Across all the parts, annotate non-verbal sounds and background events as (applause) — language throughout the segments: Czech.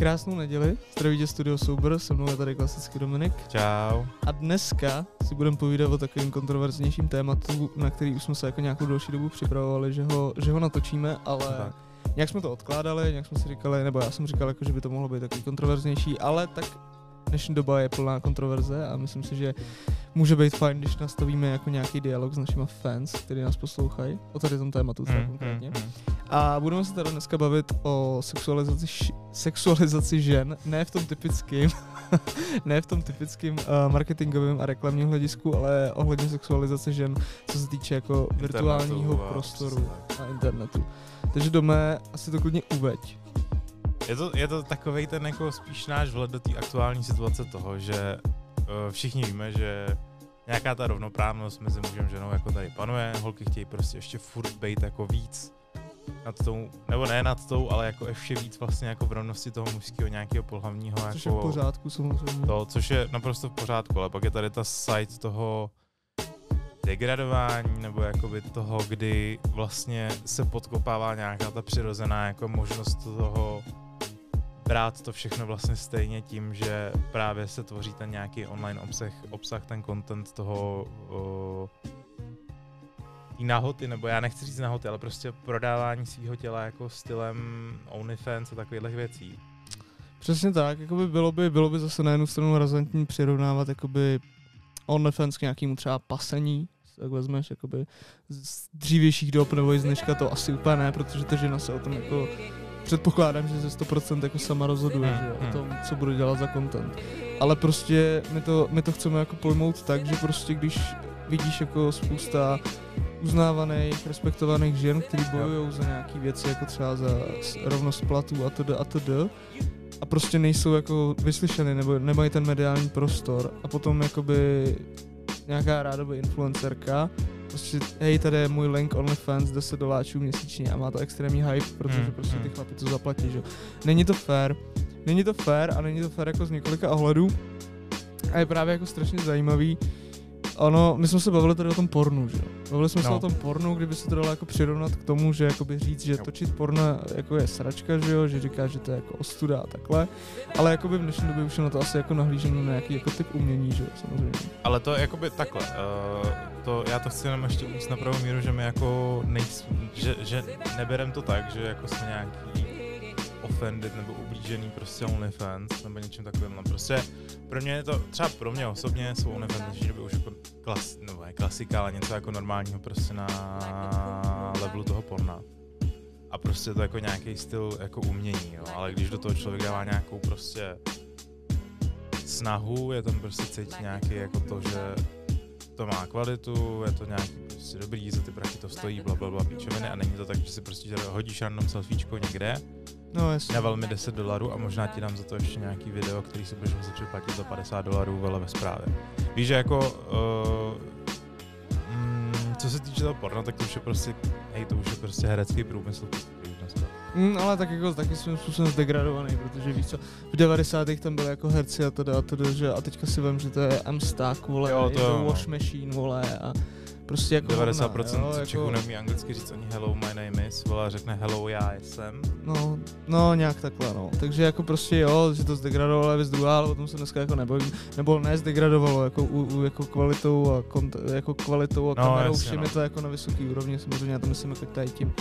Krásnou neděli, zdraví tě Studio Sober, se mnou je tady klasický Dominik. Čau. A dneska si budeme povídat o takovým kontroverznějším tématu, na který už jsme se jako nějakou další dobu připravovali, že ho, že ho natočíme, ale Tak. nějak jsme to odkládali, nějak jsme si říkali, nebo já jsem říkal, jako, že by to mohlo být takový kontroverznější, ale tak dnešní doba je plná kontroverze a myslím si, že může být fajn, když nastavíme jako nějaký dialog s našimi fans, kteří nás poslouchají, o tady tom tématu Mm, konkrétně. mm, mm. A budeme se tady dneska bavit o sexualizaci, š- sexualizaci žen, ne v tom typickém, (laughs) ne v tom typickém uh, marketingovém a reklamním hledisku, ale ohledně sexualizace žen, co se týče jako virtuálního Internetu a prostoru na internetu. Takže domé asi to klidně uveď. Je to, je to takovej ten jako spíš náš vhled do té aktuální situace toho, že uh, všichni víme, že nějaká ta rovnoprávnost mezi mužem a ženou jako tady panuje, holky chtějí prostě ještě furt být jako víc nad tou, nebo ne nad tou, ale jako ještě víc vlastně jako v rovnosti toho mužského nějakého pohlavního Což je v jako pořádku samozřejmě. to, což je naprosto v pořádku, ale pak je tady ta side toho degradování, nebo jakoby toho, kdy vlastně se podkopává nějaká ta přirozená jako možnost toho brát to všechno vlastně stejně tím, že právě se tvoří ten nějaký online obsah, obsah ten content toho tý nahoty, nebo já nechci říct nahoty, ale prostě prodávání svého těla jako stylem OnlyFans a takových věcí. Přesně tak, jakoby bylo by, bylo by zase na jednu stranu razantní přirovnávat jakoby OnlyFans k nějakému třeba pasení, tak vezmeš jakoby z dřívějších dob nebo i z dneška to asi úplně ne, protože ta žena se o tom jako předpokládám, že ze 100% jako sama rozhoduje, Hmm, že o hmm. tom, co bude dělat za content. Ale prostě my to, my to chceme jako pojmout tak, že prostě když vidíš jako spousta uznávaných, respektovaných žen, který bojují za nějaký věci, jako třeba za rovnost platů a td. a td. A prostě nejsou jako vyslyšeny, nebo nemají ten mediální prostor. A potom jakoby nějaká rádoby influencerka, prostě hej, tady je můj link OnlyFans, 10 doláčů měsíčně a má to extrémní hype, protože Hmm, prostě ty hmm. chlapi to zaplatí, že. Není to fair. Není to fair a není to fair jako z několika ohledů. A je právě jako strašně zajímavý, Ono, my jsme se bavili tady o tom pornu, že jo? Bavili jsme se No. o tom pornu, kdyby se to dalo jako přirovnat k tomu, že jakoby říct, že točit porno jako je sračka, že jo? Že říká, že to je jako ostuda a takhle. Ale jakoby v dnešní době už je na to asi jako nahlíženo na nějaký jako typ umění, že jo? Samozřejmě. Ale to je jakoby takhle. Uh, to, já to chci jenom ještě uvést na pravou míru, že my jako nejsme, že, že neberem to tak, že jako jsme nějaký offended nebo ublížený prostě OnlyFans nebo něčím takovým. No prostě pro mě je to, třeba pro mě osobně jsou OnlyFans dnešní době už jako klas, nebo ne klasika, ale něco jako normálního prostě na levelu toho porna. A prostě je to jako nějaký styl jako umění, jo. ale když do toho člověk dává nějakou prostě snahu, je tam prostě cítit nějaký jako to, že to má kvalitu, je to nějaký prostě dobrý, za ty prachy to stojí, bla, bla, bla, píčoviny a není to tak, že si prostě hodíš random selfiečko někde, No na velmi 10 dolarů a možná ti dám za to ještě nějaký video, který si budeš muset připlatit za 50 dolarů vele ve zprávě. Víš, že jako uh, mm, co se týče toho porna, tak to už je prostě, hej, to už je prostě herecký průmysl. Mm, ale tak jako taky svým způsobem zdegradovaný, protože víš co, v 90. tam byly jako herci a teda a teda, že a teďka si vím, že to je M-Stack, vole, Jo, to to je to no. Wash Machine, vole, a prostě jako 90% hovna, jo, Čechů jako, neumí anglicky říct ani hello, my name is, vole, řekne hello, já jsem. No, no, nějak takhle, no. Takže jako prostě jo, že to zdegradovalo věc druhá, ale o tom se dneska jako nebojím. Nebo ne zdegradovalo, jako, u, u, jako kvalitou a kont, jako kvalitou a No, kamerou, jasně, všem no. je to jako na vysoký úrovni, samozřejmě já to myslím jako tady tím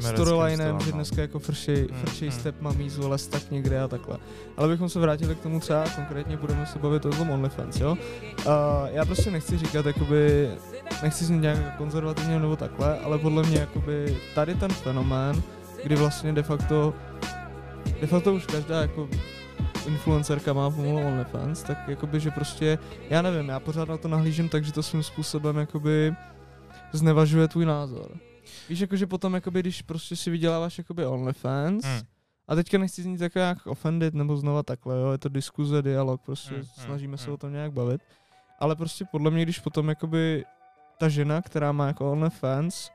storylinem, že no. dneska jako fršej, Mm, fršej mm. step mamí zvole tak někde a takhle. Ale bychom se vrátili k tomu třeba, konkrétně budeme se bavit o tom OnlyFans, jo. Uh, já prostě nechci říkat, jakoby, nechci nějak konzervativně nebo takhle, ale podle mě jakoby tady ten fenomén, kdy vlastně de facto, de facto už každá jako influencerka má pomalu OnlyFans, tak jakoby, že prostě, já nevím, já pořád na to nahlížím tak, že to svým způsobem jakoby znevažuje tvůj názor. Víš, jakože potom, jakoby, když prostě si vyděláváš jakoby OnlyFans, Hmm. a teďka nechci znít tak jak offended nebo znova takhle, jo, je to diskuze, dialog, prostě Hmm, hmm, snažíme se hmm. o tom nějak bavit. Ale prostě podle mě, když potom jakoby ta žena, která má jako OnlyFans,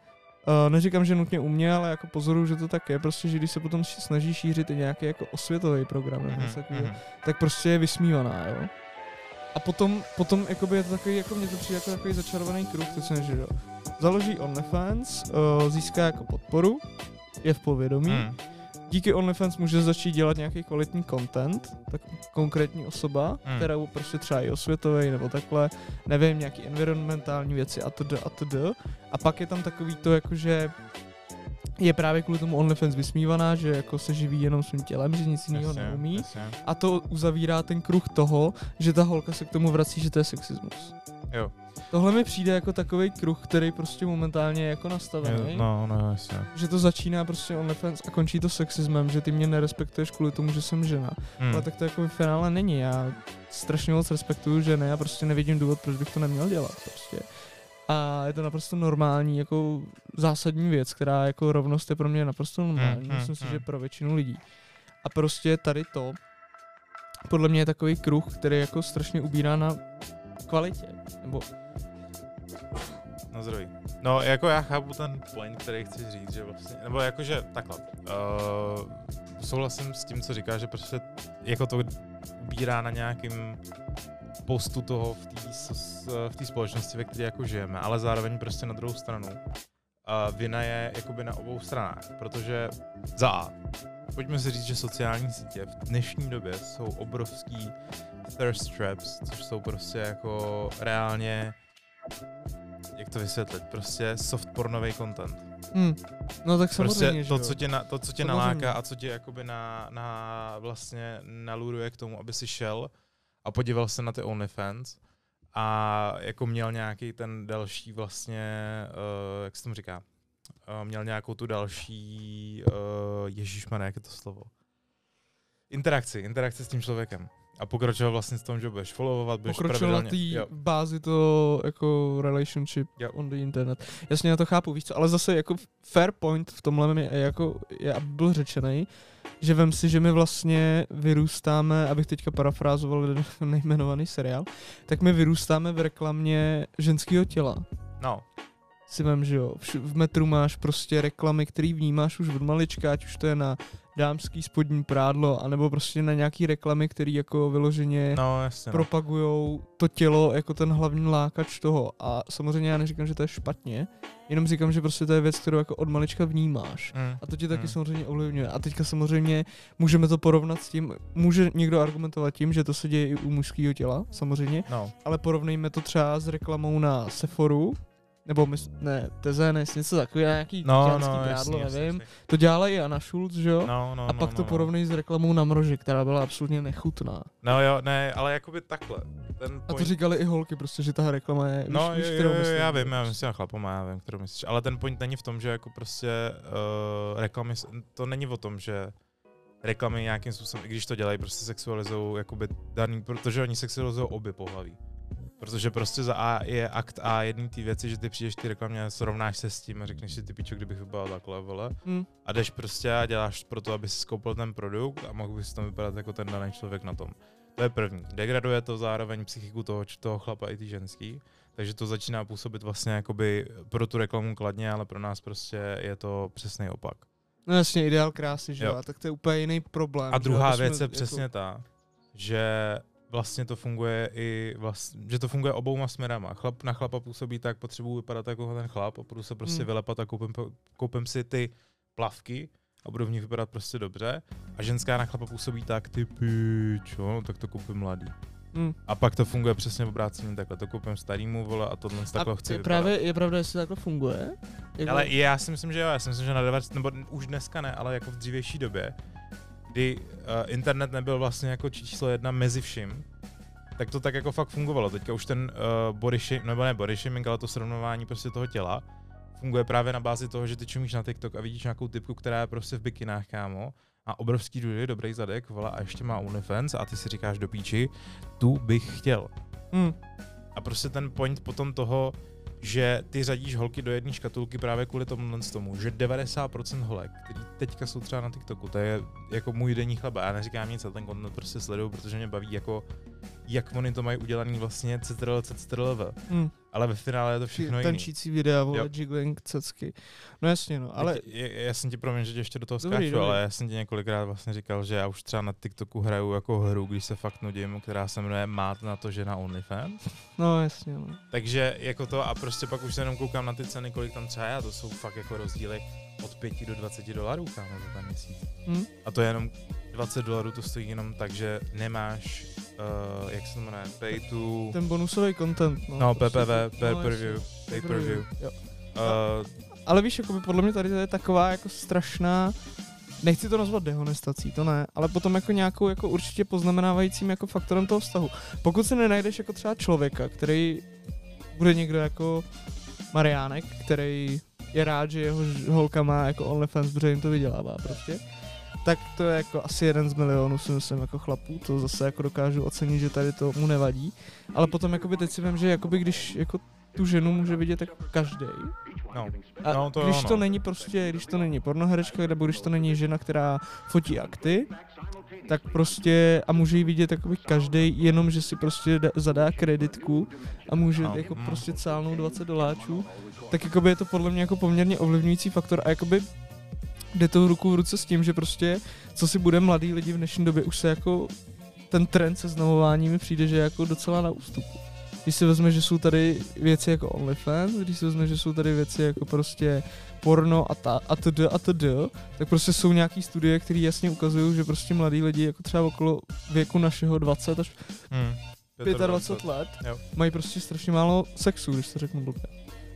uh, neříkám, že nutně u mě, ale jako pozoruju, že to tak je, prostě, že když se potom snaží šířit i nějaký jako osvětový program, nebo něco Mhm, takového, mhm. tak prostě je vysmívaná, jo. A potom, potom jakoby je to takový, jako mě to přijde jako takový začarovaný kruh, co se. Založí OnlyFans, uh, získá jako podporu, je v povědomí, Hmm. Díky OnlyFans může začít dělat nějaký kvalitní content, tak konkrétní osoba, Hmm. kterou prostě třeba i osvětový nebo takhle, nevím, nějaký environmentální věci a td. a td. A pak je tam takový to, jakože je právě kvůli tomu OnlyFans vysmívaná, že jako se živí jenom svým tělem, že nic jiného neumí. jasně. A to uzavírá ten kruh toho, že ta holka se k tomu vrací, že to je sexismus. Jo. Tohle mi přijde jako takový kruh, který prostě momentálně je jako nastavený. No, no, jasně. Že to začíná prostě OnlyFans a končí to sexismem, že ty mě nerespektuješ kvůli tomu, že jsem žena. Hmm. Ale tak to jako v finále není. Já strašně moc respektuju ženy a prostě nevidím důvod, proč bych to neměl dělat prostě. A je to naprosto normální, jako zásadní věc, která jako rovnost je pro mě naprosto normální. Hmm, Myslím si, hmm, že pro většinu lidí. A prostě tady to, podle mě je takový kruh, který jako strašně ubírá na kvalitě. Nebo Na zdraví. No, jako já chápu ten point, který chci říct, že vlastně, nebo jakože takhle. Uh, souhlasím s tím, co říká, že prostě jako to ubírá na nějakým postu toho v té v té společnosti, ve které jako žijeme, ale zároveň prostě na druhou stranu. Uh, vina je jakoby na obou stranách, protože za A, pojďme si říct, že sociální sítě v dnešní době jsou obrovský thirst traps, což jsou prostě jako reálně jak to vysvětlit, prostě soft pornový content. hm, no tak samozřejmě, Prostě že to, co tě, na, to, co tě Samozřejmě. naláká a co tě jakoby na, na vlastně naluruje k tomu, aby si šel a podíval se na ty OnlyFans a jako měl nějaký ten další vlastně, uh, jak se tomu říká, uh, měl nějakou tu další, uh, ježišmarja, jak je to slovo? Interakci, interakci s tím člověkem. A pokračoval vlastně v tom, že budeš followovat, budeš pokročil na té bázi to jako relationship Jo. on the internet. Jasně, já to chápu, víš co, ale zase jako fair point v tomhle je jako, aby byl řečený, že vem si, že my vlastně vyrůstáme, abych teďka parafrázoval jeden (laughs) nejmenovaný seriál, tak my vyrůstáme v reklamě ženského těla. No, Si vem, že jo, v metru máš prostě reklamy, který vnímáš už od malička, ať už to je na dámský spodní prádlo, anebo prostě na nějaký reklamy, který jako vyloženě no jasně. No. propagujou to tělo jako ten hlavní lákač toho. A samozřejmě já neříkám, že to je špatně, jenom říkám, že prostě to je věc, kterou jako od malička vnímáš. Mm, A to tě taky mm. samozřejmě ovlivňuje. A teďka samozřejmě můžeme to porovnat s tím, může někdo argumentovat tím, že to se děje i u mužského těla, samozřejmě, No, ale porovnejme to třeba s reklamou na Sephoru, nebo mys- ne, Tezenes, něco takového, nějaký no, no, prádlo, jasný, nevím. jasný. To dělala i Anna Schulz, že jo? No, no, a pak no, to no, porovnej s reklamou na mroži, která byla absolutně nechutná. No jo, ne, ale jakoby takhle. Ten A to point... říkali i holky prostě, že ta reklama je, No, víš, jo, kterou jo, jo, myslím, já vím, já myslím, chlapoma, já vím, kterou myslíš. Ale ten point není v tom, že jako prostě uh, reklamy, to není o tom, že reklamy nějakým způsobem, i když to dělají, prostě sexualizují jakoby daný, protože oni sexualizují obě pohlaví. Protože prostě za A je akt A jedný ty věci, že ty přijdeš ty reklamě, srovnáš se s tím a řekneš si ty pičo, kdybych vypadal takhle, vole. Hm. A jdeš prostě a děláš pro to, aby si skoupil ten produkt a mohl bys tam vypadat jako ten daný člověk na tom. To je první. Degraduje to zároveň psychiku toho, toho chlapa i ty ženský, takže to začíná působit vlastně jakoby pro tu reklamu kladně, ale pro nás prostě je to přesný opak. No jasně, ideál krásy, že jo, a tak to je úplně jiný problém. A druhá věc je jako- přesně ta, že vlastně to funguje i vlastně, že to funguje obouma směrama. Chlap na chlapa působí tak, potřebuji vypadat jako ten chlap a budu se prostě Hmm. vylepat a koupím, koupím si ty plavky a budu v nich vypadat prostě dobře. A ženská na chlapa působí tak, ty pičo, no, tak to koupím mladý. Hm. A pak to funguje přesně v obrácení takhle, to koupím starýmu, vole, a tohle takhle a chci je vypadat. právě, je pravda, jestli takhle funguje? Jako, Ale já si myslím, že jo, já si myslím, že na 90, nebo už dneska ne, ale jako v dřívější době, kdy uh, internet nebyl vlastně jako číslo jedna mezi vším, tak to tak jako fakt fungovalo. Teďka už ten uh, body shaming, nebo ne body shaming, ale to srovnování prostě toho těla, funguje právě na bázi toho, že ty čumíš na TikTok a vidíš nějakou typku, která je prostě v bikinách, kámo, a obrovský dudy, dobrý zadek, vola, a ještě má OnlyFans a ty si říkáš do píči, tu bych chtěl. hm. A prostě ten point potom toho, že ty řadíš holky do jedné škatulky právě kvůli tomu tomu, že 90% holek, který teďka jsou třeba na TikToku, to je jako můj denní chleba. Já neříkám nic, ale ten content prostě sleduju, protože mě baví jako jak oni to mají udělaný vlastně ctrl, ctrl, Hm. ale ve finále je to všechno jiný. Tančící videa, vole, jiggling, cecky. No jasně, no, ale. Je, já jsem ti promiň, že tě ještě do toho Dobrý, skáču, dobrý. ale já jsem ti několikrát vlastně říkal, že já už třeba na TikToku hraju jako hru, když se fakt nudím, která se jmenuje Mát na to, že na OnlyFans. no jasně, no. Takže jako to a prostě pak už se jenom koukám na ty ceny, kolik tam třeba je a to jsou fakt jako rozdíly od 5 do 20 dolarů, kámo, za ten měsíc. Hm? A to je jenom 20 dolarů, to stojí jenom tak, že nemáš, uh, jak se to jmenuje, pay to, Ten bonusový content. No, no, prostě. PPV, pay No, per jasně. view, pay per view. jo. Uh, Ale víš, jako by podle mě tady to je taková jako strašná, nechci to nazvat dehonestací, to ne, ale potom jako nějakou jako určitě poznamenávajícím jako faktorem toho vztahu. Pokud se nenajdeš jako třeba člověka, který bude někdo jako Mariánek, který je rád, že jeho holka má jako OnlyFans, protože jim to vydělává prostě, tak to je jako asi jeden z milionů, si myslím, jako chlapů, to zase jako dokážu ocenit, že tady to mu nevadí, ale potom jakoby teď si vím, že jakoby když jako tu ženu může vidět jako každý, no, a No, to když no. to není prostě, když to není pornoherečka, nebo když to není žena, která fotí akty, tak prostě a může ji vidět jakoby každý, jenom že si prostě da, zadá kreditku a může No, jako mm. prostě cálnout 20 doláčů, tak jakoby je to podle mě jako poměrně ovlivňující faktor a jakoby jde to ruku v ruce s tím, že prostě co si bude mladý lidi v dnešní době už se jako ten trend se znamování mi přijde, že je jako docela na ústupu. Když si vezme, že jsou tady věci jako OnlyFans, když si vezme, že jsou tady věci jako prostě porno a, ta, a td. a td., tak prostě jsou nějaký studie, které jasně ukazují, že prostě mladí lidi jako třeba okolo věku našeho 20 až hm, 25 let Jo. mají prostě strašně málo sexu, když to řeknu blbě.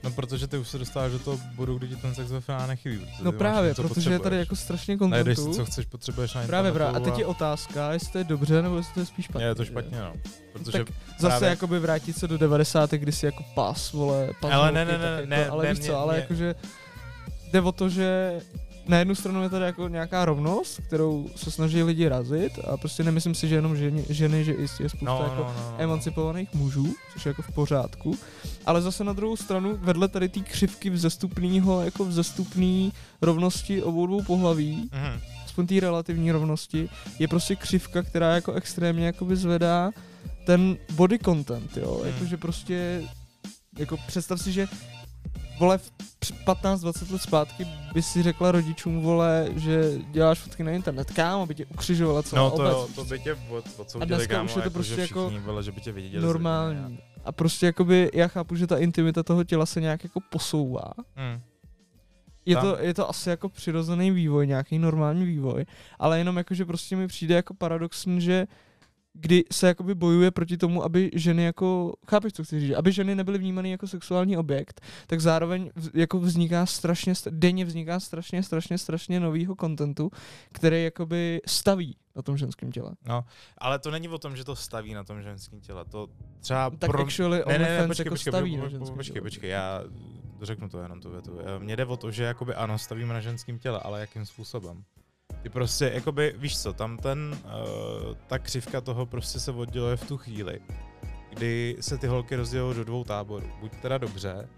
No, protože ty už se dostáváš do toho bodu, kdy ti ten sex ve finále nechybí. protože No právě, něco, co protože je tady jako strašně Najdeš si, kontentu. co chceš, potřebuješ na Právě, právě. A teď je otázka, jestli to je dobře, nebo jestli to je spíš špatně. je to že? špatně, no. Protože Tak Zase právě- jakoby vrátit se do 90. kdy si jako pas, vole, pas Ale holky, ne, ne, ne, jako, ne, ale ne, víš co, ale jakože jde o to, že na jednu stranu je tady jako nějaká rovnost, kterou se snaží lidi razit a prostě nemyslím si, že jenom ženy, ženy že i je spousta no, jako no, no, no. emancipovaných mužů, což je jako v pořádku, ale zase na druhou stranu vedle tady té křivky vzestupného, jako vzestupný rovnosti obou dvou pohlaví, Mhm. aspoň té relativní rovnosti, je prostě křivka, která jako extrémně jakoby zvedá ten body content, jo, Hmm. jakože prostě, jako představ si, že vole, v při- 15-20 let zpátky by si řekla rodičům, vole, že děláš fotky na internet, kámo, by tě ukřižovala celá No to obec. jo, to by tě od, odsoudili, dneska kámo, už je to jako, prostě jako vole, že by tě viděli. normální. A prostě jakoby, já chápu, že ta intimita toho těla se nějak jako posouvá. Hmm. Je Tam- to, je to asi jako přirozený vývoj, nějaký normální vývoj, ale jenom jako, že prostě mi přijde jako paradoxní, že kdy se jakoby bojuje proti tomu, aby ženy jako, chápeš, co chci říct, aby ženy nebyly vnímané jako sexuální objekt, tak zároveň jako vzniká strašně, st- denně vzniká strašně, strašně, strašně novýho kontentu, který jakoby staví na tom ženském těle. No, ale to není o tom, že to staví na tom ženském těle. To třeba Tak pro... actually ne, ne, ne, OnlyFans počkej, jako počkej, staví po- na počkej, těle. počkej, já řeknu to jenom tu větu. Mně jde o to, že jakoby ano, stavíme na ženském těle, ale jakým způsobem? Ty prostě, jakoby, víš co, tam ten, uh, ta křivka toho prostě se odděluje v tu chvíli, kdy se ty holky rozdělují do dvou táborů. Buď teda dobře,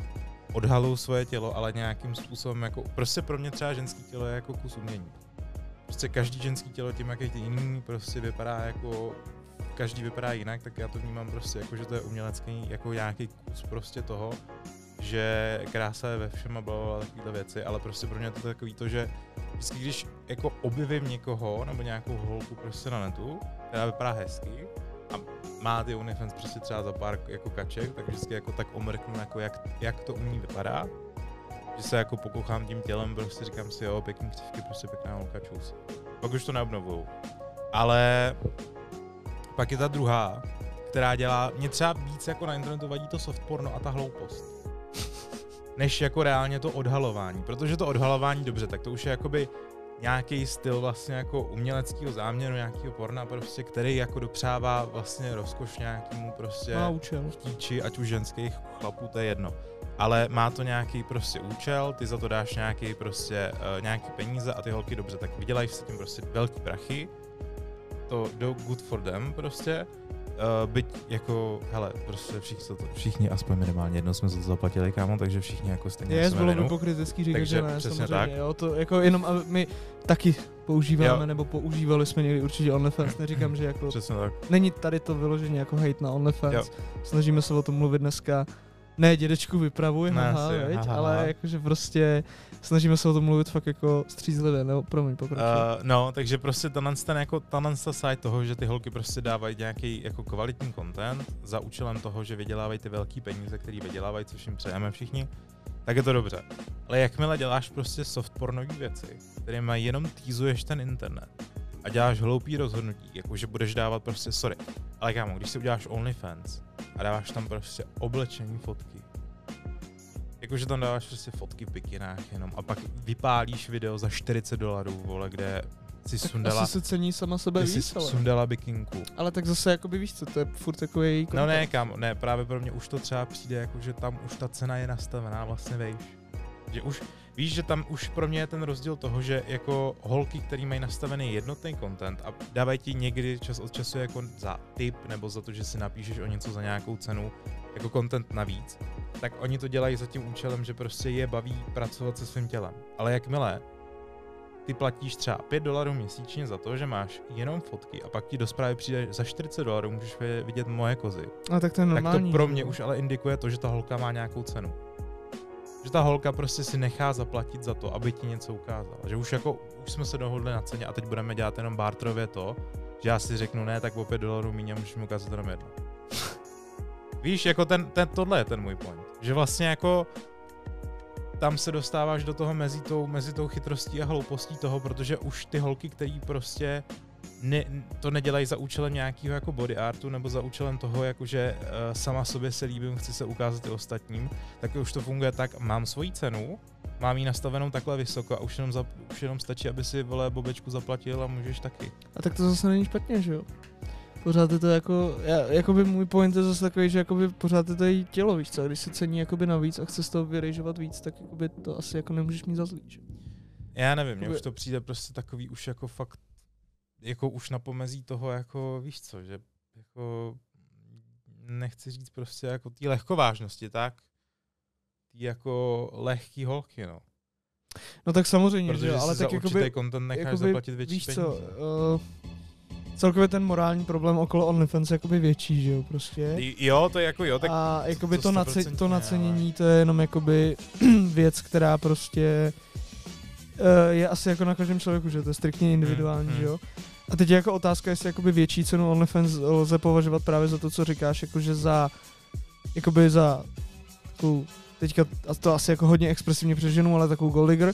odhalují svoje tělo, ale nějakým způsobem jako, prostě pro mě třeba ženský tělo je jako kus umění. Prostě každý ženský tělo tím, jak je jiný, prostě vypadá jako, každý vypadá jinak, tak já to vnímám prostě jako, že to je umělecký, jako nějaký kus prostě toho, že krása je ve všem a bla, takovéhle věci, ale prostě pro mě to je takový to, že vždycky, když jako objevím někoho nebo nějakou holku prostě na netu, která vypadá hezky a má ty OnlyFans prostě třeba za pár jako kaček, tak vždycky jako tak omrknu, jako jak, jak to u ní vypadá, že se jako pokochám tím tělem, prostě říkám si, jo, pěkný křivky, prostě pěkná holka, čus. Pak už to neobnovuju. Ale pak je ta druhá, která dělá, mě třeba víc jako na internetu vadí to soft porno a ta hloupost. Než jako reálně to odhalování. Protože to odhalování, dobře, tak to už je jakoby nějaký styl vlastně jako uměleckého záměru, nějakého porna prostě, který jako dopřává vlastně rozkoš nějakému prostě Má účel. chtíči, ať už ženských chlapů, to je jedno. Ale má to nějaký prostě účel, ty za to dáš nějaký prostě uh, nějaký peníze a ty holky dobře, tak vydělají si tím prostě velký prachy. To do good for them prostě. Uh, byť jako, hele, prostě všichni, to, všichni aspoň minimálně jedno jsme za to zaplatili, kámo, takže všichni jako stejně Je, jsme bylo by pokrytecký říkat, Takže že ne, přesně samozřejmě, tak. jo, to jako jenom, aby my taky používáme, Jo. nebo používali jsme někdy určitě OnlyFans, neříkám, že jako, Přesně tak. není tady to vyloženě jako hate na OnlyFans, Jo. snažíme se o tom mluvit dneska, ne dědečku vypravuj, Ne, haha, asi, veď, haha. ale jakože prostě snažíme se o tom mluvit fakt jako střízlivě, nebo promiň, pokračuj. Uh, no, takže prostě tenhle ten jako tenhle ta side toho, že ty holky prostě dávají nějaký jako kvalitní content za účelem toho, že vydělávají ty velký peníze, který vydělávají, což jim přejeme všichni, tak je to dobře. Ale jakmile děláš prostě soft pornový věci, které mají jenom týzuješ ten internet a děláš hloupý rozhodnutí, jako že budeš dávat prostě, sorry, ale kámo, když si uděláš OnlyFans a dáváš tam prostě oblečení fotky, jakože tam dáváš prostě fotky v bikinách jenom a pak vypálíš video za 40 dolarů, vole, kde si sundala, asi se cení sama sebe víc, ale. sundala bikinku. ale tak zase jakoby víš co, to je furt takový její No ne, kam, ne, právě pro mě už to třeba přijde, jako že tam už ta cena je nastavená vlastně vejš. Že už, víš, že tam už pro mě je ten rozdíl toho, že jako holky, který mají nastavený jednotný content a dávají ti někdy čas od času jako za tip nebo za to, že si napíšeš o něco za nějakou cenu, jako content navíc, tak oni to dělají za tím účelem, že prostě je baví pracovat se svým tělem. Ale jakmile ty platíš třeba 5 dolarů měsíčně za to, že máš jenom fotky a pak ti do zprávy přijde za 40 dolarů, můžeš vidět moje kozy, A tak to je tak normální. to pro že mě už ale indikuje to, že ta holka má nějakou cenu. Že ta holka prostě si nechá zaplatit za to, aby ti něco ukázala. Že už jako, už jsme se dohodli na ceně a teď budeme dělat jenom barterově to, že já si řeknu ne, tak o 5 dolarů míň a můžeš ukázat jenom jedno. (laughs) Víš, jako ten, ten, tohle je ten můj point. Že vlastně jako tam se dostáváš do toho mezi tou, mezi tou chytrostí a hloupostí toho, protože už ty holky, který prostě ne, to nedělají za účelem nějakého jako body artu nebo za účelem toho, jako že uh, sama sobě se líbím, chci se ukázat i ostatním, tak už to funguje tak, mám svoji cenu, mám ji nastavenou takhle vysoko a už jenom, za, už jenom stačí, aby si vole bobečku zaplatil a můžeš taky. A tak to zase není špatně, že jo? Pořád je to jako, já, jakoby můj point je zase takový, že jakoby pořád je to její tělo, víš co, a když se cení jakoby navíc a chce z toho vyrejžovat víc, tak jakoby to asi jako nemůžeš mít za zlý, že? Já nevím, mně už to přijde prostě takový už jako fakt, jako už na pomezí toho, jako víš co, že jako nechci říct prostě jako té lehkovážnosti, tak? Tý jako lehký holky, no. No tak samozřejmě, Protože že ale tak jakoby, content necháš jakoby zaplatit větší víš peníze. co, uh, celkově ten morální problém okolo OnlyFans je jakoby větší, že jo, prostě. Jo, to je jako jo, tak a jakoby to to, nace, 100% to nacenění, to je jenom jakoby (clears throat) věc, která prostě uh, je asi jako na každém člověku, že to je striktně individuální, Hmm, že jo. A teď je jako otázka, jestli jakoby větší cenu OnlyFans lze považovat právě za to, co říkáš, jakože za, jakoby za takovou, teďka a to asi jako hodně expresivně přeženu, ale takovou gold digger,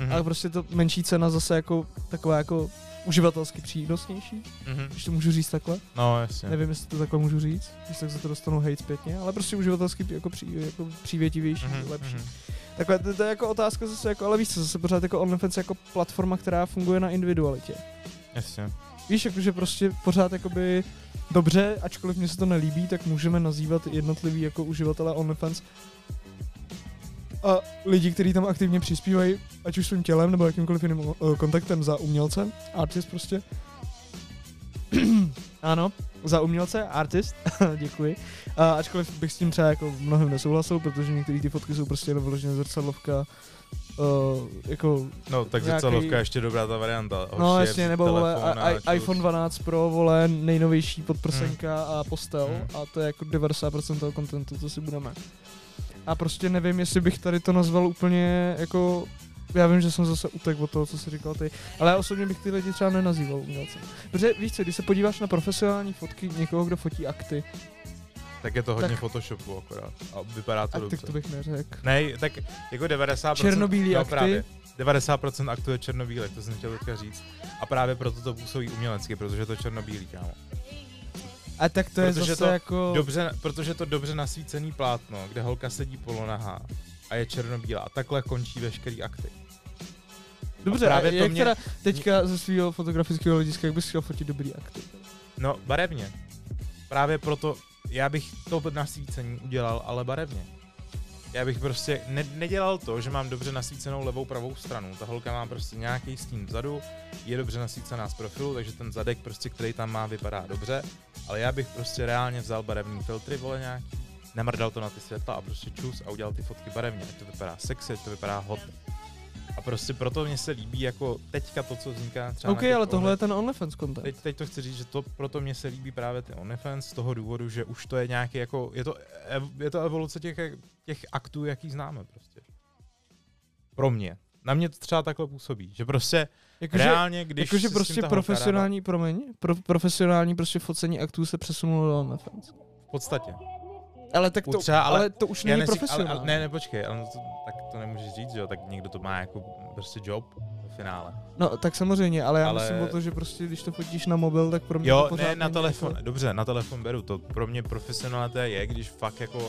mhm, ale prostě to menší cena zase jako taková jako uživatelsky přínosnější, mhm. když to můžu říct takhle. No, jasně. Nevím, jestli to takhle můžu říct, když tak za to dostanu hate zpětně, ale prostě uživatelsky jako, pří, jako přívětivější, Mhm, lepší. mhm. Takhle, to, to, je jako otázka zase, jako, ale víš co, zase pořád jako OnlyFans jako platforma, která funguje na individualitě. Jasně. Víš, jakože prostě pořád jakoby dobře, ačkoliv mě se to nelíbí, tak můžeme nazývat jednotlivý jako uživatele OnlyFans a lidi, kteří tam aktivně přispívají, ať už svým tělem nebo jakýmkoliv jiným uh, kontaktem za umělce, artist prostě. (clears throat) ano, za umělce, artist, (laughs) děkuji. A ačkoliv bych s tím třeba jako mnohem nesouhlasil, protože některé ty fotky jsou prostě jenom vyloženě zrcadlovka, uh, jako No, tak Nějaký- zrcadlovka je ještě dobrá ta varianta. No Horší je jasně, nebo vole, a čus. iPhone 12 Pro, vole, nejnovější podprsenka a postel Hmm. a to je jako 90% toho kontentu, co si budeme. A prostě nevím, jestli bych tady to nazval úplně jako já vím, že jsem zase utek od toho, co jsi říkal ty, ale já osobně bych ty lidi třeba nenazýval umělcem. Protože víš co, když se podíváš na profesionální fotky někoho, kdo fotí akty, Tak je to hodně tak- Photoshopu akorát. A vypadá to a dobře. tak to bych neřekl. Ne, tak jako 90%. Černobílý no, akty. Právě, 90% aktů je černobílé, to jsem chtěl teďka říct. A právě proto to působí umělecky, protože je to černobílý, kámo. A tak to je Protože zase to jako... Dobře, protože to dobře nasvícený plátno, kde holka sedí polonahá a je černobílá. A takhle končí veškerý akty. Dobře, a právě to mě- teda teďka ze svého fotografického hlediska, jak bys chtěl fotit dobrý akty? No, barevně. Právě proto já bych to nasvícení udělal, ale barevně. Já bych prostě ne- nedělal to, že mám dobře nasvícenou levou pravou stranu. Ta holka má prostě nějaký stín vzadu, je dobře nasvícená z profilu, takže ten zadek prostě, který tam má, vypadá dobře. Ale já bych prostě reálně vzal barevný filtry, vole nějaký, namrdal to na ty světla a prostě čus a udělal ty fotky barevně. Ať to vypadá sexy, to vypadá hot. A prostě proto mně se líbí jako teďka to, co vzniká třeba OK, ale tohle je ten OnlyFans content. Teď, teď to chci říct, že to proto mně se líbí právě ty OnlyFans z toho důvodu, že už to je nějaký jako, je to, je to evoluce těch, těch aktů, jaký známe prostě. Pro mě. Na mě to třeba takhle působí, že prostě Jakože, reálně, když jakože prostě profesionální, promiň, pro, profesionální prostě focení aktů se přesunulo do OnlyFans. v podstatě. Ale tak to, Třeba, ale ale to už není profesionální. ale, ne, ne, počkej, ale no to, tak to nemůžeš říct, že jo, tak někdo to má jako prostě job v finále. No tak samozřejmě, ale já Ale- myslím o to, že prostě když to fotíš na mobil, tak pro mě to Jo, pořád ne, na telefon, Jako... dobře, na telefon beru to. Pro mě profesionalita je, když fakt jako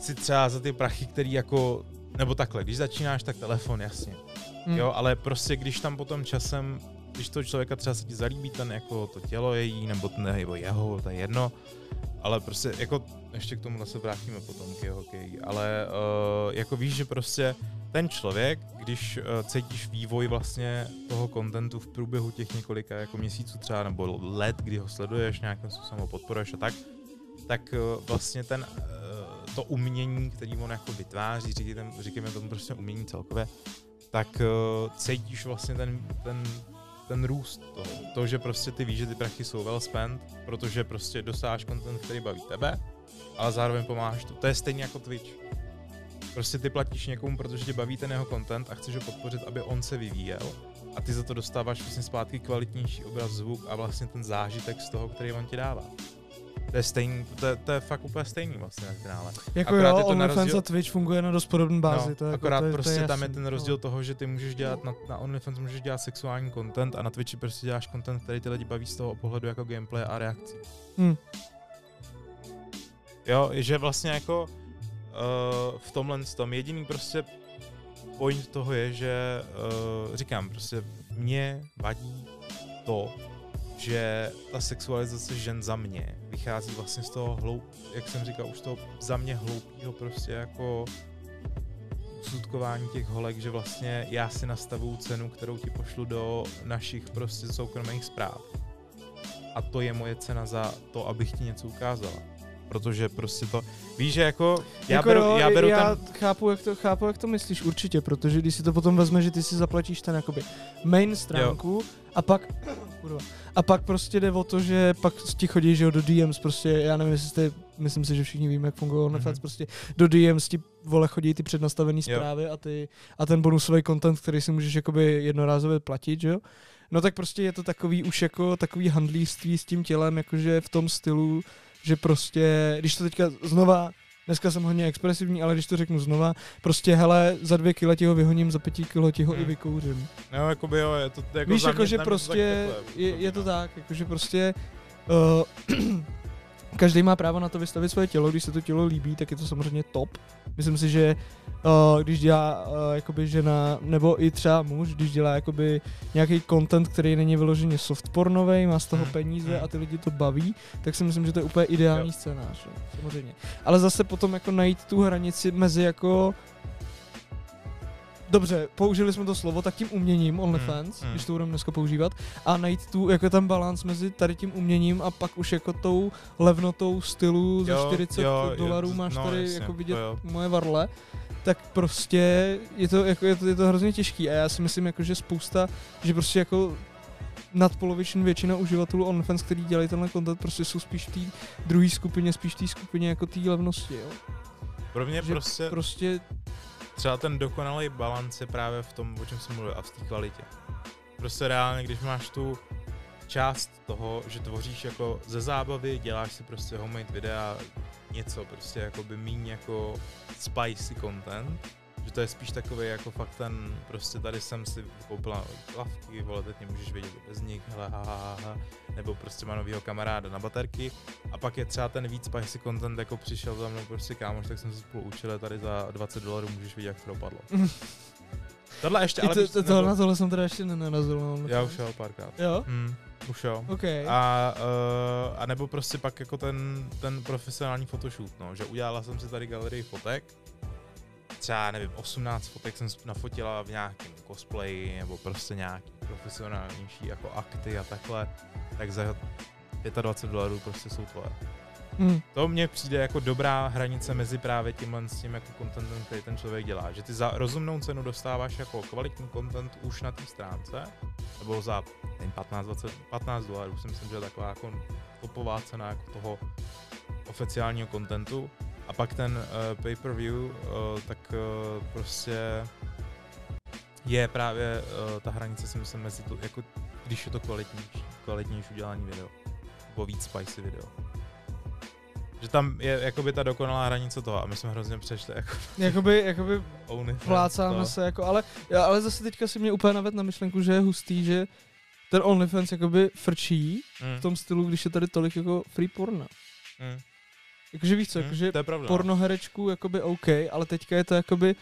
si třeba za ty prachy, který jako, nebo takhle, když začínáš, tak telefon, jasně. Hmm. Jo, ale prostě když tam potom časem, když to člověka třeba se ti zalíbí, ten jako to tělo její, nebo, ten, nebo jeho, to je jedno, ale prostě jako, ještě k tomu se vrátíme potom k jeho hokeji, ale uh, jako víš, že prostě ten člověk, když uh, cítíš vývoj vlastně toho kontentu v průběhu těch několika jako měsíců třeba, nebo let, kdy ho sleduješ, nějakým způsobem ho podporuješ a tak, tak uh, vlastně ten, uh, to umění, který on jako vytváří, říkejme tomu prostě umění celkově, tak uh, cítíš vlastně ten, ten, ten růst toho. To, že prostě ty víš, že ty prachy jsou well spent, protože prostě dosáváš content, který baví tebe, ale zároveň pomáháš to. To je stejně jako Twitch. Prostě ty platíš někomu, protože tě baví ten jeho content a chceš ho podpořit, aby on se vyvíjel a ty za to dostáváš vlastně zpátky kvalitnější obraz, zvuk a vlastně ten zážitek z toho, který on ti dává. To je stejný, to je, to je fakt úplně stejný vlastně na finále. Jako akorát jo, je to na OnlyFans rozdíl- a Twitch funguje na dost podobné bázi. No, to je, akorát jako, to je, prostě to je tam je jasný, ten no. rozdíl toho, že ty můžeš dělat na, na OnlyFans můžeš dělat sexuální content a na Twitchi prostě děláš content, který ty lidi baví z toho pohledu jako gameplay a reakcí. Hm. Jo, že vlastně jako uh, v tomhle tom jediný prostě point toho je, že uh, říkám, prostě mě vadí to, že ta sexualizace žen za mě vychází vlastně z toho hloup, jak jsem říkal, už toho za mě hloupýho prostě jako usudkování těch holek, že vlastně já si nastavuju cenu, kterou ti pošlu do našich prostě soukromých zpráv. A to je moje cena za to, abych ti něco ukázala. Protože prostě to, víš, že jako, já jako beru, jo, já beru já ten, chápu, jak to, chápu, jak to myslíš, určitě, protože když si to potom vezme, že ty si zaplatíš ten jakoby main stránku jo. a pak, (coughs) kurva, a pak prostě jde o to, že pak ti chodí, že jo, do DMs, prostě, já nevím, jestli jste, myslím si, že všichni víme, jak funguje OnlyFans, Mhm. prostě do DMs ti vole chodí ty přednastavené Jo. zprávy a, ty, a ten bonusový content, který si můžeš jakoby jednorázově platit, že jo. No tak prostě je to takový už jako takový handlíství s tím tělem, jakože v tom stylu, že prostě, když to teďka znova, dneska jsem hodně expresivní, ale když to řeknu znova, prostě hele, za dvě kila ti ho vyhoním, za pěti kilo ti ho Hmm. i vykouřím. no, jakoby jo, je to jako Víš, za jako mě- že za mě to prostě tak je, je to no. tak, jakože prostě uh, (clears throat) každý má právo na to vystavit svoje tělo, když se to tělo líbí, tak je to samozřejmě top. Myslím si, že uh, když dělá uh, jakoby žena, nebo i třeba muž, když dělá jakoby nějaký content, který není vyloženě softpornový, má z toho Hmm, peníze hmm. a ty lidi to baví, tak si myslím, že to je úplně ideální Jo. scénář, jo, samozřejmě. Ale zase potom jako najít tu hranici mezi jako Dobře, použili jsme to slovo, tak tím uměním OnlyFans, Hmm, hmm. když to budeme dneska používat, a najít tu, jako ten balans mezi tady tím uměním a pak už jako tou levnotou stylu za Jo, 40 jo, jo, dolarů to- máš no, tady jasně, jako vidět jo. moje varle, tak prostě je to, jako, je to, je to hrozně těžký a já si myslím, jako, že spousta, že prostě jako nadpoloviční většina uživatelů OnlyFans, který dělají tenhle content, prostě jsou spíš té druhé skupině, spíš té skupině jako té levnosti, jo. Pro mě že prostě, Prostě třeba ten dokonalý balans je právě v tom, o čem jsem mluvil, a v té kvalitě. Prostě reálně, když máš tu část toho, že tvoříš jako ze zábavy, děláš si prostě homemade videa, něco prostě jako by míň jako spicy content, že to je spíš takový jako fakt ten, prostě tady jsem si koupila lavky, vole, teď mě můžeš vědět bez nich, hele, ha, ha, ha, nebo prostě má novýho kamaráda na baterky a pak je třeba ten víc spicy content, jako přišel za mnou prostě kámoš, tak jsme se spolu učili, tady za 20 dolarů můžeš vidět, jak to dopadlo. (laughs) Tohle ještě, ale to, to, tohle, na tohle jsem teda ještě nenarazil. na Já OnlyFans. už jo, párkrát. Jo? Hmm, už jo. OK. A, uh, a nebo prostě pak jako ten, ten profesionální photoshoot, no, že udělala jsem si tady galerii fotek, třeba nevím, 18 fotek jsem nafotila v nějakém cosplayi nebo prostě nějaký profesionálnější jako akty a takhle, tak za 25 dolarů prostě jsou tvoje. Hm. To mně přijde jako dobrá hranice mezi právě tímhle s tím jako contentem, který ten člověk dělá. Že ty za rozumnou cenu dostáváš jako kvalitní content už na té stránce, nebo za nevím, 15, 20, 15 dolarů si myslím, že je taková jako topová cena jako toho oficiálního contentu. A pak ten uh, pay-per-view, uh, tak uh, prostě je právě uh, ta hranice si myslím mezi to, jako když je to kvalitnější, kvalitnější udělání video. Nebo víc spicy video. Že tam je jakoby ta dokonalá hranice toho a my jsme hrozně přešli jako (laughs) Jakoby, jakoby to. se jako, ale, já, ale zase teďka si mě úplně naved na myšlenku, že je hustý, že ten OnlyFans jakoby frčí Mm, v tom stylu, když je tady tolik jako free porna. mm, Jakože víš co, mm, jakože to je pravda. no. pornoherečku jakoby OK, ale teďka je to jakoby,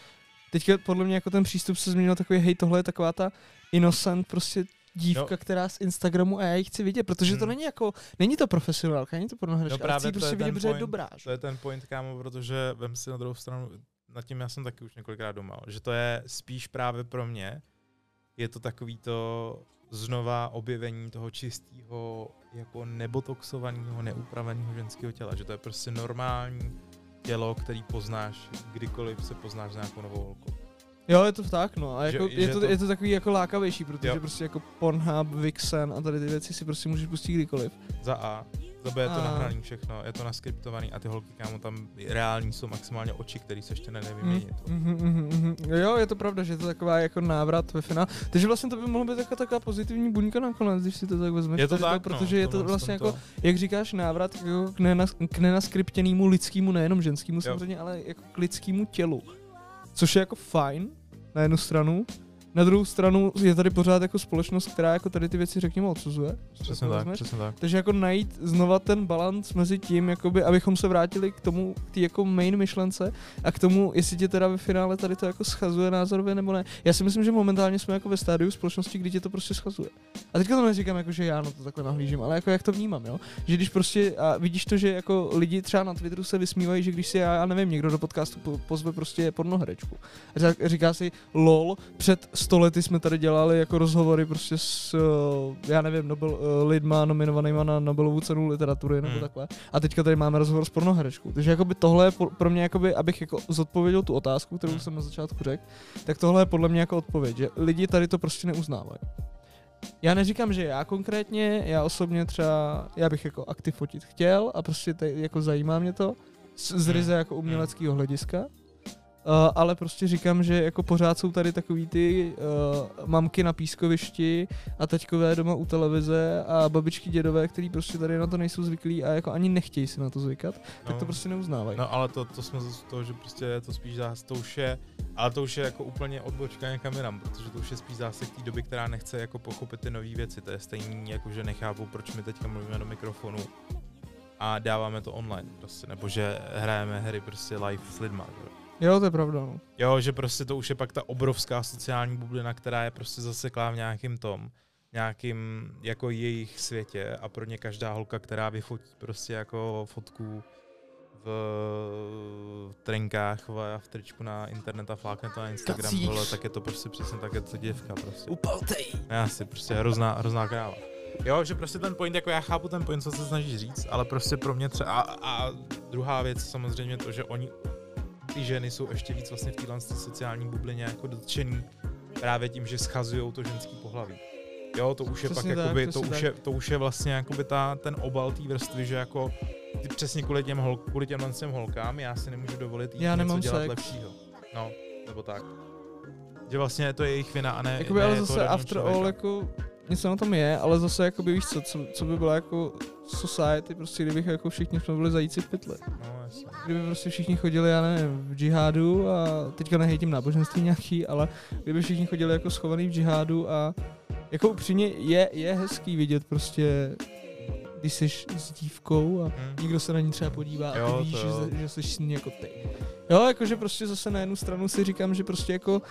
teďka podle mě jako ten přístup se změnil takový, hej, tohle je taková ta innocent prostě dívka, Jo. která z Instagramu a já ji chci vidět, protože to Hmm. není jako, není to profesionálka, není to pornoherečka, No ale právě chci to prostě vidět, protože je dobrá. že? To je ten point, kámo, protože vem si na druhou stranu, nad tím já jsem taky už několikrát doma, že to je spíš právě pro mě, je to takový to znova objevení toho čistého, jako nebotoxovaného, neupraveného ženského těla, že to je prostě normální tělo, který poznáš, kdykoliv se poznáš s nějakou novou holkou. Jo, je to tak, no. A Že- jako, je, že to, to- je to takový jako lákavější, protože Jo. prostě jako Pornhub, Vixen a tady ty věci si prostě můžeš pustit kdykoliv. Za A, B je to nahraný všechno, je to naskriptovaný a ty holky, kámo, tam reální jsou maximálně oči, který se ještě nedá vyměnit. Mm, mm, mm. Jo, je to pravda, že je to taková jako návrat ve finále. Takže vlastně to by mohlo být taková, taková pozitivní buňka nakonec, když si to tak vezmeš. Je to tak, protože no, je to vlastně jako, jak říkáš, návrat jako k, nenas, k nenaskriptěnému lidskému, nejenom ženskému samozřejmě, ale jako k lidskému tělu. Což je jako fajn na jednu stranu. Na druhou stranu je tady pořád jako společnost, která jako tady ty věci řekněme odsuzuje. Přesně tak, vezmeš. přesně tak. Takže jako najít znova ten balans mezi tím, jakoby, abychom se vrátili k tomu, k té jako main myšlence a k tomu, jestli tě teda ve finále tady to jako schazuje názorově nebo ne. Já si myslím, že momentálně jsme jako ve stádiu společnosti, kdy tě to prostě schazuje. A teďka to neříkám jako, že já na to takhle nahlížím, ale jako jak to vnímám, jo. Že když prostě a vidíš to, že jako lidi třeba na Twitteru se vysmívají, že když si já, já nevím, někdo do podcastu po- pozve prostě pornoherečku. Řek- říká si, lol, před sto lety jsme tady dělali jako rozhovory prostě s, eh, já nevím, Nobel, eh, lidma nominovanýma na Nobelovu cenu literatury nebo Hmm. takhle. A teďka tady máme rozhovor s pornoherečkou. Takže jakoby tohle je pro mě, jakoby, abych jako zodpověděl tu otázku, kterou Hmm. jsem na začátku řekl, tak tohle je podle mě jako odpověď, že lidi tady to prostě neuznávají. Já neříkám, že já konkrétně, já osobně třeba, já bych jako aktiv fotit chtěl a prostě tady, jako zajímá mě to z, z Hmm. ryze jako uměleckého hlediska. Uh, ale prostě říkám, že jako pořád jsou tady takový ty uh, mamky na pískovišti a taťkové doma u televize a babičky, dědové, který prostě tady na to nejsou zvyklí a jako ani nechtějí si na to zvykat, tak to prostě neuznávají. No ale to, to jsme z toho, že prostě je to spíš zás, to už je, ale to už je jako úplně odbočka někam jinam, protože to už je spíš zásek té doby, která nechce jako pochopit ty nové věci. To je stejný, jako že nechápu, proč my teďka mluvíme do mikrofonu a dáváme to online prostě, nebo že hrajeme hry prostě live s lidma. Že? Jo. To je pravda, no. Jo, že prostě to už je pak ta obrovská sociální bublina, která je prostě zaseklá v nějakým tom, nějakým jako jejich světě a pro ně každá holka, která vyfotí prostě jako fotku v trenkách v, v tričku na internet a flákne to na Instagram, Kacíš. vole, tak je to prostě přesně tak, je to děvka prostě. Upaltej. Já si prostě hrozná, hrozná kráva. Jo, že prostě ten point, jako já chápu ten point, co se snažíš říct, ale prostě pro mě třeba, a, a druhá věc samozřejmě to, že oni, ty ženy jsou ještě víc vlastně v téhle sociální bublině jako dotčený právě tím, že schazují to ženský pohlaví. Jo, to už je Přesně pak tak, jakoby, to už je, to už je vlastně jakoby ta, ten obal té vrstvy, že jako ty přesně kvůli těm, hol, kvůli těmhle těm holkám já si nemůžu dovolit jít Já něco dělat sex. lepšího. No, nebo tak. Že vlastně to je jejich vina a ne, Jakoby ne ale zase after člověka. all jako něco na tom je, ale zase jakoby víš co, co, co by bylo jako society, prostě kdybych jako všichni jsme byli zajíci v pytli. No, jasně. Kdyby prostě všichni chodili, já nevím, v džihádu a teďka nehejtím náboženství nějaký, ale kdyby všichni chodili jako schovaný v džihádu a jako upřímně je, je hezký vidět prostě, když jsi s dívkou a Hm. někdo se na ní třeba podívá a Jo, ty víš, že, že jsi s ní jako ty. Jo, jakože prostě zase na jednu stranu si říkám, že prostě jako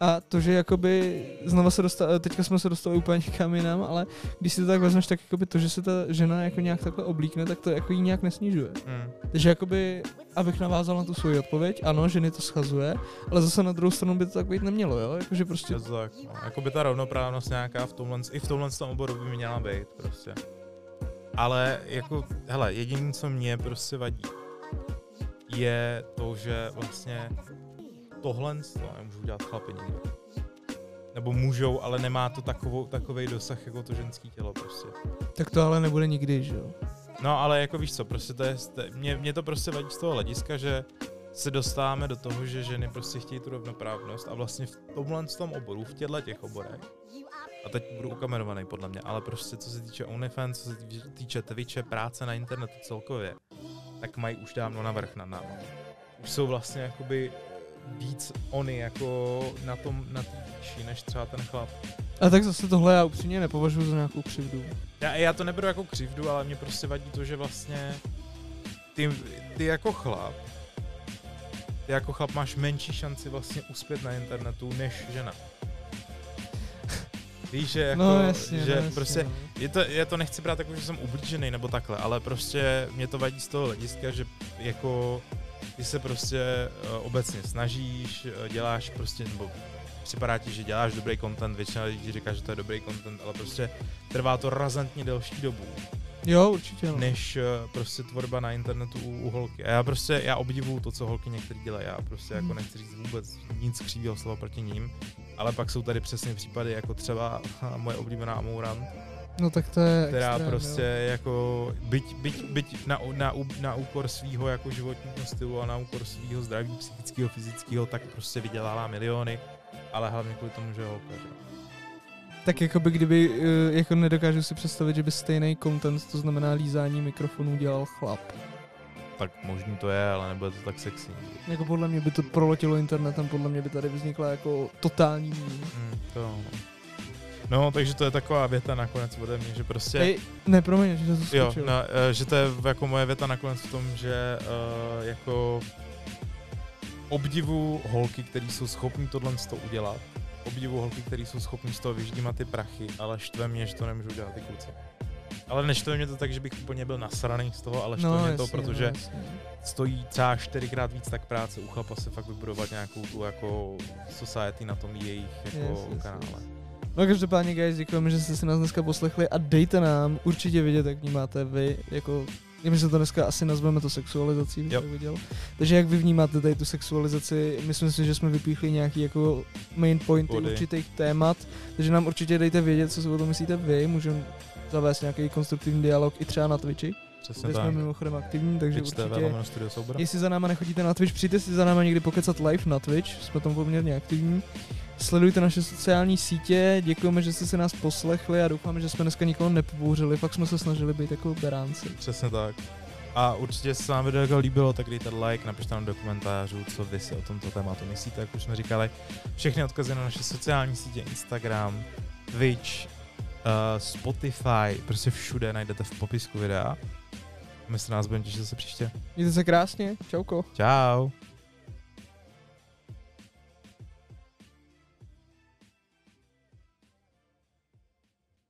a to, že jakoby znova se dostali, teďka jsme se dostali úplně někam jinam, ale když si to tak vezmeš, tak jakoby to, že se ta žena jako nějak takhle oblíkne, tak to jako jí nějak nesnižuje. Hm. Takže jakoby, abych navázal na tu svoji odpověď, ano, ženy to schazuje, ale zase na druhou stranu by to tak být nemělo, jo? Jakože prostě, Je to tak, no. Jakoby ta rovnoprávnost nějaká v tomhle, i v tomhle tom oboru by měla být prostě. Ale jako, hele, jediné, co mě prostě vadí, je to, že vlastně tohle to nemůžou dělat chlapi nikdy. Nebo můžou, ale nemá to takovou, takovej dosah jako to ženský tělo prostě. tak to ale nebude nikdy, že jo? No ale jako víš co, prostě to je, mě, mě to prostě vadí z toho hlediska, že se dostáváme do toho, že ženy prostě chtějí tu rovnoprávnost a vlastně v tomhle tom oboru, v těchto těch oborech, a teď budu ukamerovaný podle mě, ale prostě co se týče OnlyFans, co se týče- týče Twitche, práce na internetu celkově, tak mají už dávno navrh nad náma. Už jsou vlastně jakoby víc oni jako na tom, na té výši, než třeba ten chlap. A tak zase tohle já upřímně nepovažuji za nějakou křivdu. Já, já to neberu jako křivdu, ale mě prostě vadí to, že vlastně ty, ty jako chlap, ty jako chlap máš menší šanci vlastně uspět na internetu než žena. Víš, že jako, no jasně, že no, jasně, prostě, no. je to, já to nechci brát jako, že jsem ublížený nebo takhle, ale prostě mě to vadí z toho hlediska, že jako ty se prostě uh, obecně snažíš, uh, děláš prostě, nebo připadá ti, že děláš dobrý content, většina lidí ti říká, že to je dobrý content, ale prostě trvá to razantně delší dobu, Jo, určitě. No. než uh, prostě tvorba na internetu u, u holky. A já prostě, já obdivuju to, co holky některý dělají, já prostě jako Hmm. nechci říct vůbec nic křivého slova proti ním, ale pak jsou tady přesně případy, jako třeba moje oblíbená Amourant, no tak to je která extrém, prostě jo. jako, byť, byť, byť na, na, na úkor svýho jako životního stylu a na úkor svýho zdraví psychického, fyzického, tak prostě vydělává miliony, ale hlavně kvůli tomu, že je holka, že? Tak jako by kdyby, eh, jako nedokážu si představit, že by stejný content, to znamená lízání mikrofonů, dělal chlap. Tak možný to je, ale nebude to tak sexy. Jako podle mě by to proletělo internetem, podle mě by tady vznikla jako totální. Hmm, to no. Takže to je taková věta nakonec ode mě, že prostě... Ej, ne, promiň, že to Jo, no, že to je jako moje věta nakonec v tom, že uh, jako obdivu holky, které jsou schopní tohle z toho udělat, obdivu holky, které jsou schopní z toho vyždímat ty prachy, ale štve mě, že to nemůžu dělat ty kluci. Ale neštve mě to tak, že bych úplně byl nasraný z toho, ale štve no, mě to, jasně, protože no, jasně. stojí třeba čtyřikrát víc tak práce u chlapa si fakt vybudovat nějakou tu jako society na tom jejich jako Yes, yes, kanále. yes. No každopádně guys, děkujeme, že jste si nás dneska poslechli a dejte nám určitě vědět, jak vnímáte vy, jako my se to dneska asi nazveme to sexualizací, Jo. jak viděl. Takže jak vy vnímáte tady tu sexualizaci, myslím si, že jsme vypíchli nějaký jako main pointy Body. určitých témat, takže nám určitě dejte vědět, co si o tom myslíte vy, můžeme zavést nějaký konstruktivní dialog i třeba na Twitchi, Přesně kde tak. jsme mimochodem aktivní, takže Twitch TV, určitě, Studio Soubor. jestli za náma nechodíte na Twitch, přijďte si za náma někdy pokecat live na Twitch, jsme tam poměrně aktivní. Sledujte naše sociální sítě, děkujeme, že jste se nás poslechli a doufáme, že jsme dneska nikoho nepobouřili, fakt jsme se snažili být jako beránci. Přesně tak. A určitě, se vám video jako líbilo, tak dejte like, napište nám do komentářů, co vy si o tomto tématu myslíte, jak už jsme říkali. Všechny odkazy na naše sociální sítě, Instagram, Twitch, Spotify, prostě všude najdete v popisku videa. My se nás budeme těšit zase příště. Mějte se krásně, čauko. Ciao.